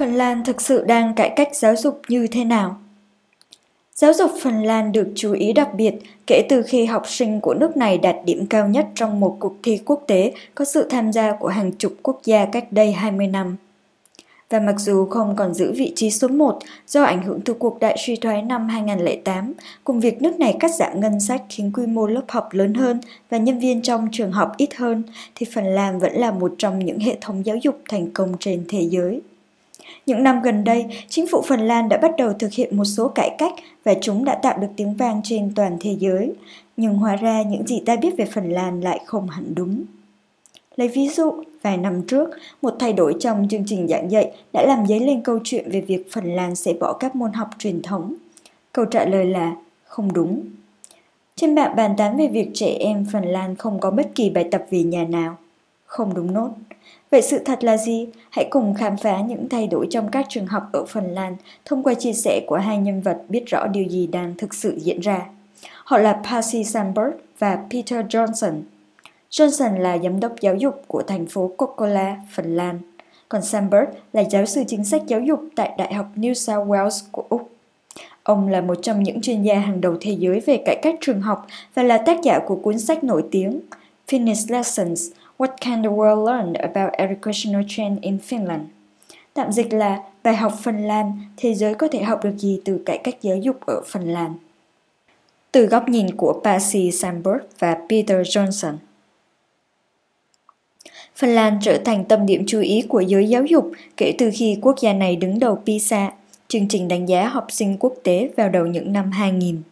Phần Lan thực sự đang cải cách giáo dục như thế nào? Giáo dục Phần Lan được chú ý đặc biệt kể từ khi học sinh của nước này đạt điểm cao nhất trong một cuộc thi quốc tế có sự tham gia của hàng chục quốc gia cách đây 20 năm. Và mặc dù không còn giữ vị trí số 1 do ảnh hưởng từ cuộc đại suy thoái năm 2008, cùng việc nước này cắt giảm ngân sách khiến quy mô lớp học lớn hơn và nhân viên trong trường học ít hơn, thì Phần Lan vẫn là một trong những hệ thống giáo dục thành công trên thế giới. Những năm gần đây, chính phủ Phần Lan đã bắt đầu thực hiện một số cải cách và chúng đã tạo được tiếng vang trên toàn thế giới. Nhưng hóa ra những gì ta biết về Phần Lan lại không hẳn đúng. Lấy ví dụ, vài năm trước, một thay đổi trong chương trình giảng dạy đã làm dấy lên câu chuyện về việc Phần Lan sẽ bỏ các môn học truyền thống. Câu trả lời là không đúng. Trên mạng bàn tán về việc trẻ em Phần Lan không có bất kỳ bài tập về nhà nào. Không đúng nốt. Vậy sự thật là gì? Hãy cùng khám phá những thay đổi trong các trường học ở Phần Lan thông qua chia sẻ của hai nhân vật biết rõ điều gì đang thực sự diễn ra. Họ là Pasi Sandberg và Peter Johnson. Johnson là giám đốc giáo dục của thành phố Kokkola, Phần Lan, còn Sandberg là giáo sư chính sách giáo dục tại Đại học New South Wales của Úc. Ông là một trong những chuyên gia hàng đầu thế giới về cải cách trường học và là tác giả của cuốn sách nổi tiếng Finnish Lessons – What can the world learn about educational change in Finland? Tạm dịch là bài học Phần Lan, thế giới có thể học được gì từ cải cách giáo dục ở Phần Lan? Từ góc nhìn của Pasi Sandberg và Peter Johnson. Phần Lan trở thành tâm điểm chú ý của giới giáo dục kể từ khi quốc gia này đứng đầu PISA, chương trình đánh giá học sinh quốc tế vào đầu những năm 2000.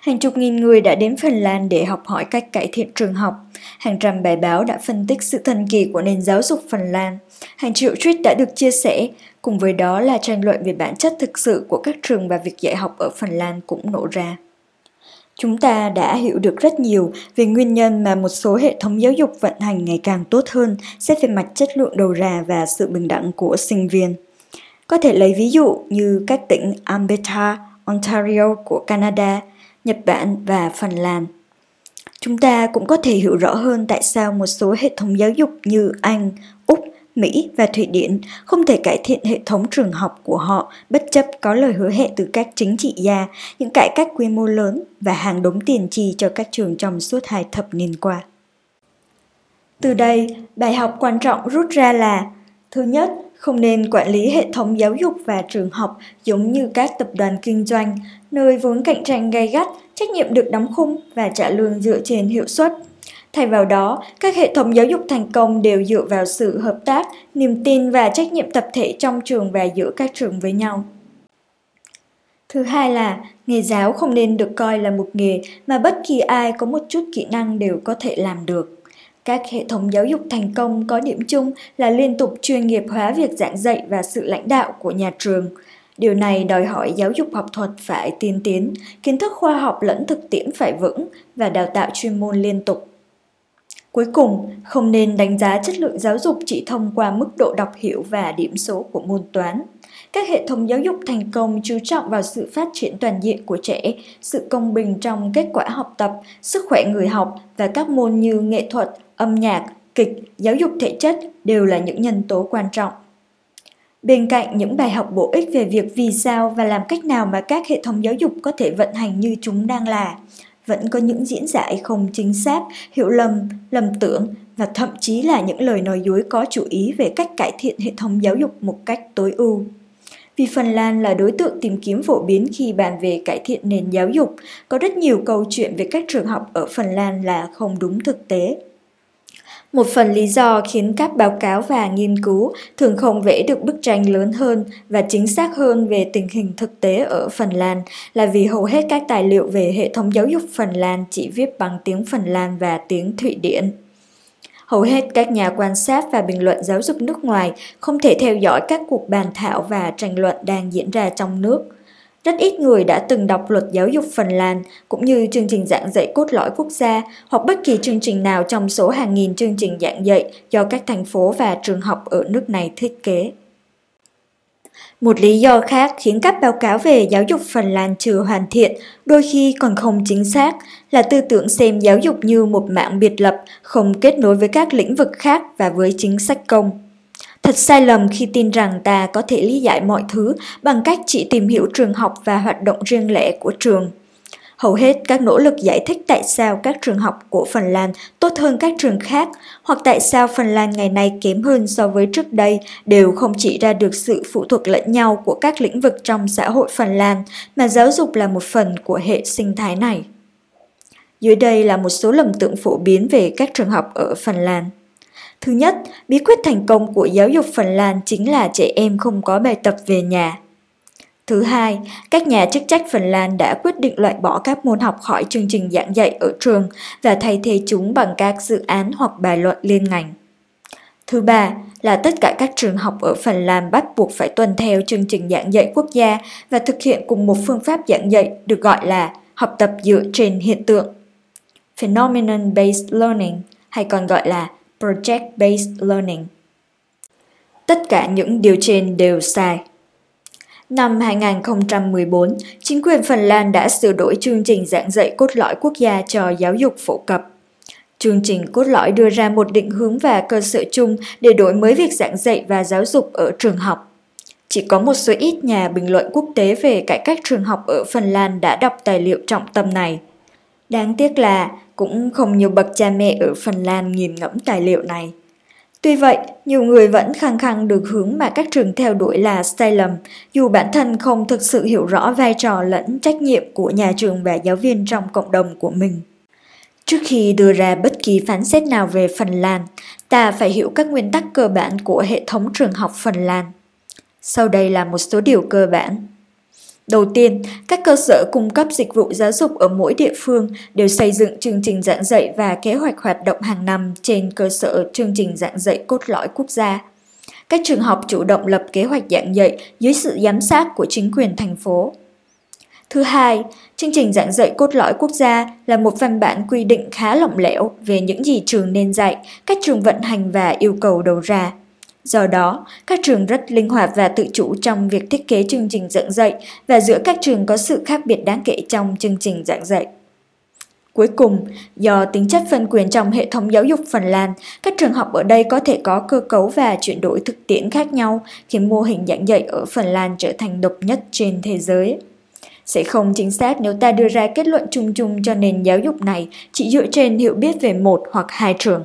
Hàng chục nghìn người đã đến Phần Lan để học hỏi cách cải thiện trường học. Hàng trăm bài báo đã phân tích sự thần kỳ của nền giáo dục Phần Lan. Hàng triệu tweet đã được chia sẻ, cùng với đó là tranh luận về bản chất thực sự của các trường và việc dạy học ở Phần Lan cũng nổ ra. Chúng ta đã hiểu được rất nhiều về nguyên nhân mà một số hệ thống giáo dục vận hành ngày càng tốt hơn xét về mặt chất lượng đầu ra và sự bình đẳng của sinh viên. Có thể lấy ví dụ như các tỉnh Alberta, Ontario của Canada – Nhật Bản và Phần Lan. Chúng ta cũng có thể hiểu rõ hơn tại sao một số hệ thống giáo dục như Anh, Úc, Mỹ và Thụy Điển không thể cải thiện hệ thống trường học của họ bất chấp có lời hứa hẹn từ các chính trị gia, những cải cách quy mô lớn và hàng đống tiền chi cho các trường trong suốt hai thập niên qua. Từ đây, bài học quan trọng rút ra là Thứ nhất, không nên quản lý hệ thống giáo dục và trường học giống như các tập đoàn kinh doanh, nơi vốn cạnh tranh gay gắt, trách nhiệm được đóng khung và trả lương dựa trên hiệu suất. Thay vào đó, các hệ thống giáo dục thành công đều dựa vào sự hợp tác, niềm tin và trách nhiệm tập thể trong trường và giữa các trường với nhau. Thứ hai là, nghề giáo không nên được coi là một nghề mà bất kỳ ai có một chút kỹ năng đều có thể làm được. Các hệ thống giáo dục thành công có điểm chung là liên tục chuyên nghiệp hóa việc giảng dạy và sự lãnh đạo của nhà trường. Điều này đòi hỏi giáo dục học thuật phải tiên tiến, kiến thức khoa học lẫn thực tiễn phải vững và đào tạo chuyên môn liên tục. Cuối cùng, không nên đánh giá chất lượng giáo dục chỉ thông qua mức độ đọc hiểu và điểm số của môn toán. Các hệ thống giáo dục thành công chú trọng vào sự phát triển toàn diện của trẻ, sự công bình trong kết quả học tập, sức khỏe người học và các môn như nghệ thuật, âm nhạc, kịch, giáo dục thể chất đều là những nhân tố quan trọng. Bên cạnh những bài học bổ ích về việc vì sao và làm cách nào mà các hệ thống giáo dục có thể vận hành như chúng đang là, vẫn có những diễn giải không chính xác, hiểu lầm, lầm tưởng và thậm chí là những lời nói dối có chủ ý về cách cải thiện hệ thống giáo dục một cách tối ưu. Vì Phần Lan là đối tượng tìm kiếm phổ biến khi bàn về cải thiện nền giáo dục, có rất nhiều câu chuyện về các trường học ở Phần Lan là không đúng thực tế. Một phần lý do khiến các báo cáo và nghiên cứu thường không vẽ được bức tranh lớn hơn và chính xác hơn về tình hình thực tế ở Phần Lan là vì hầu hết các tài liệu về hệ thống giáo dục Phần Lan chỉ viết bằng tiếng Phần Lan và tiếng Thụy Điển. Hầu hết các nhà quan sát và bình luận giáo dục nước ngoài không thể theo dõi các cuộc bàn thảo và tranh luận đang diễn ra trong nước. Rất ít người đã từng đọc luật giáo dục Phần Lan cũng như chương trình giảng dạy cốt lõi quốc gia hoặc bất kỳ chương trình nào trong số hàng nghìn chương trình giảng dạy do các thành phố và trường học ở nước này thiết kế. Một lý do khác khiến các báo cáo về giáo dục Phần Lan chưa hoàn thiện, đôi khi còn không chính xác, là tư tưởng xem giáo dục như một mạng biệt lập, không kết nối với các lĩnh vực khác và với chính sách công. Thật sai lầm khi tin rằng ta có thể lý giải mọi thứ bằng cách chỉ tìm hiểu trường học và hoạt động riêng lẻ của trường. Hầu hết các nỗ lực giải thích tại sao các trường học của Phần Lan tốt hơn các trường khác hoặc tại sao Phần Lan ngày nay kém hơn so với trước đây đều không chỉ ra được sự phụ thuộc lẫn nhau của các lĩnh vực trong xã hội Phần Lan mà giáo dục là một phần của hệ sinh thái này. Dưới đây là một số lầm tưởng phổ biến về các trường học ở Phần Lan. Thứ nhất, bí quyết thành công của giáo dục Phần Lan chính là trẻ em không có bài tập về nhà. Thứ hai, các nhà chức trách Phần Lan đã quyết định loại bỏ các môn học khỏi chương trình giảng dạy ở trường và thay thế chúng bằng các dự án hoặc bài luận liên ngành. Thứ ba là tất cả các trường học ở Phần Lan bắt buộc phải tuân theo chương trình giảng dạy quốc gia và thực hiện cùng một phương pháp giảng dạy được gọi là học tập dựa trên hiện tượng. Phenomenon-based learning hay còn gọi là Project-based learning. Tất cả những điều trên đều sai. Năm 2014, chính quyền Phần Lan đã sửa đổi chương trình giảng dạy cốt lõi quốc gia cho giáo dục phổ cập. Chương trình cốt lõi đưa ra một định hướng và cơ sở chung để đổi mới việc giảng dạy và giáo dục ở trường học. Chỉ có một số ít nhà bình luận quốc tế về cải cách trường học ở Phần Lan đã đọc tài liệu trọng tâm này. Đáng tiếc là cũng không nhiều bậc cha mẹ ở Phần Lan nghiền ngẫm tài liệu này. Tuy vậy, nhiều người vẫn khăng khăng được hướng mà các trường theo đuổi là sai lầm, dù bản thân không thực sự hiểu rõ vai trò lẫn trách nhiệm của nhà trường và giáo viên trong cộng đồng của mình. Trước khi đưa ra bất kỳ phán xét nào về Phần Lan, ta phải hiểu các nguyên tắc cơ bản của hệ thống trường học Phần Lan. Sau đây là một số điều cơ bản. Đầu tiên, các cơ sở cung cấp dịch vụ giáo dục ở mỗi địa phương đều xây dựng chương trình giảng dạy và kế hoạch hoạt động hàng năm trên cơ sở chương trình giảng dạy cốt lõi quốc gia. Các trường học chủ động lập kế hoạch giảng dạy dưới sự giám sát của chính quyền thành phố. Thứ hai, chương trình giảng dạy cốt lõi quốc gia là một văn bản quy định khá lỏng lẻo về những gì trường nên dạy, cách trường vận hành và yêu cầu đầu ra. Do đó, các trường rất linh hoạt và tự chủ trong việc thiết kế chương trình giảng dạy và giữa các trường có sự khác biệt đáng kể trong chương trình giảng dạy. Cuối cùng, do tính chất phân quyền trong hệ thống giáo dục Phần Lan, các trường học ở đây có thể có cơ cấu và chuyển đổi thực tiễn khác nhau, khiến mô hình giảng dạy ở Phần Lan trở thành độc nhất trên thế giới. Sẽ không chính xác nếu ta đưa ra kết luận chung chung cho nền giáo dục này chỉ dựa trên hiểu biết về một hoặc hai trường.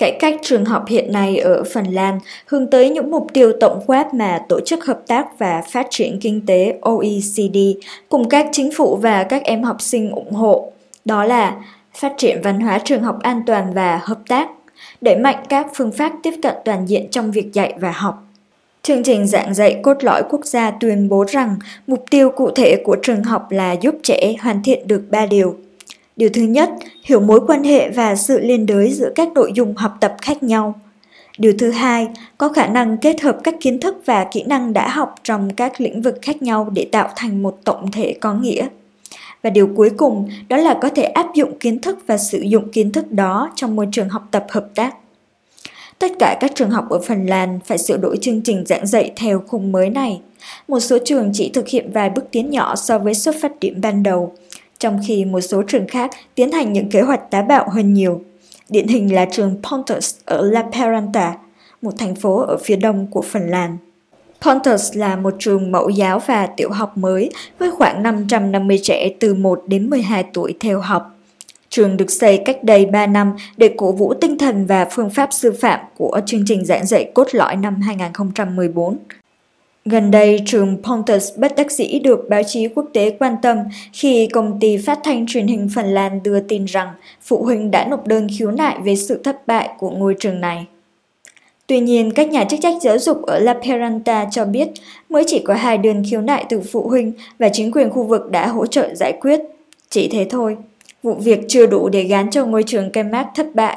Cải cách trường học hiện nay ở Phần Lan hướng tới những mục tiêu tổng quát mà Tổ chức Hợp tác và Phát triển Kinh tế OECD cùng các chính phủ và các em học sinh ủng hộ. Đó là phát triển văn hóa trường học an toàn và hợp tác, đẩy mạnh các phương pháp tiếp cận toàn diện trong việc dạy và học. Chương trình giảng dạy cốt lõi quốc gia tuyên bố rằng mục tiêu cụ thể của trường học là giúp trẻ hoàn thiện được ba điều – Điều thứ nhất, hiểu mối quan hệ và sự liên đới giữa các nội dung học tập khác nhau. Điều thứ hai, có khả năng kết hợp các kiến thức và kỹ năng đã học trong các lĩnh vực khác nhau để tạo thành một tổng thể có nghĩa. Và điều cuối cùng đó là có thể áp dụng kiến thức và sử dụng kiến thức đó trong môi trường học tập hợp tác. Tất cả các trường học ở Phần Lan phải sửa đổi chương trình giảng dạy theo khung mới này. Một số trường chỉ thực hiện vài bước tiến nhỏ so với xuất phát điểm ban đầu, trong khi một số trường khác tiến hành những kế hoạch táo bạo hơn nhiều. Điển hình là trường Pontus ở La Peranta, một thành phố ở phía đông của Phần Lan. Pontus là một trường mẫu giáo và tiểu học mới với khoảng 550 trẻ từ 1 đến 12 tuổi theo học. Trường được xây cách đây 3 năm để cổ vũ tinh thần và phương pháp sư phạm của chương trình giảng dạy cốt lõi năm 2014. Gần đây, trường Pontus bất đắc dĩ được báo chí quốc tế quan tâm khi công ty phát thanh truyền hình Phần Lan đưa tin rằng phụ huynh đã nộp đơn khiếu nại về sự thất bại của ngôi trường này. Tuy nhiên, các nhà chức trách giáo dục ở La Peranta cho biết mới chỉ có hai đơn khiếu nại từ phụ huynh và chính quyền khu vực đã hỗ trợ giải quyết. Chỉ thế thôi, vụ việc chưa đủ để gán cho ngôi trường Kemak thất bại.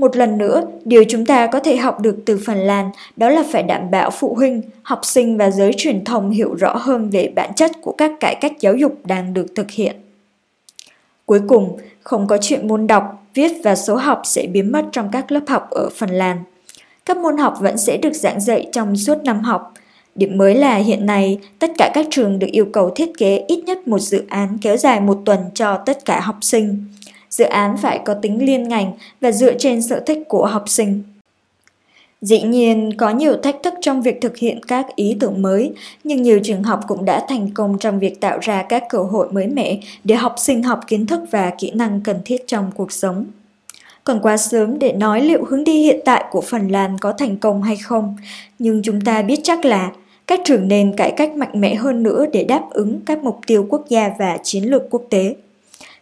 Một lần nữa, điều chúng ta có thể học được từ Phần Lan đó là phải đảm bảo phụ huynh, học sinh và giới truyền thông hiểu rõ hơn về bản chất của các cải cách giáo dục đang được thực hiện. Cuối cùng, không có chuyện môn đọc, viết và số học sẽ biến mất trong các lớp học ở Phần Lan. Các môn học vẫn sẽ được giảng dạy trong suốt năm học. Điểm mới là hiện nay, tất cả các trường được yêu cầu thiết kế ít nhất một dự án kéo dài một tuần cho tất cả học sinh dự án phải có tính liên ngành và dựa trên sở thích của học sinh. Dĩ nhiên, có nhiều thách thức trong việc thực hiện các ý tưởng mới, nhưng nhiều trường học cũng đã thành công trong việc tạo ra các cơ hội mới mẻ để học sinh học kiến thức và kỹ năng cần thiết trong cuộc sống. Còn quá sớm để nói liệu hướng đi hiện tại của Phần Lan có thành công hay không, nhưng chúng ta biết chắc là các trường nên cải cách mạnh mẽ hơn nữa để đáp ứng các mục tiêu quốc gia và chiến lược quốc tế.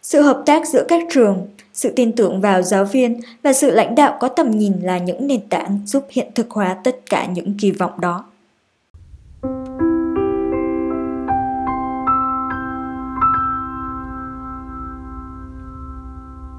Sự hợp tác giữa các trường, sự tin tưởng vào giáo viên và sự lãnh đạo có tầm nhìn là những nền tảng giúp hiện thực hóa tất cả những kỳ vọng đó.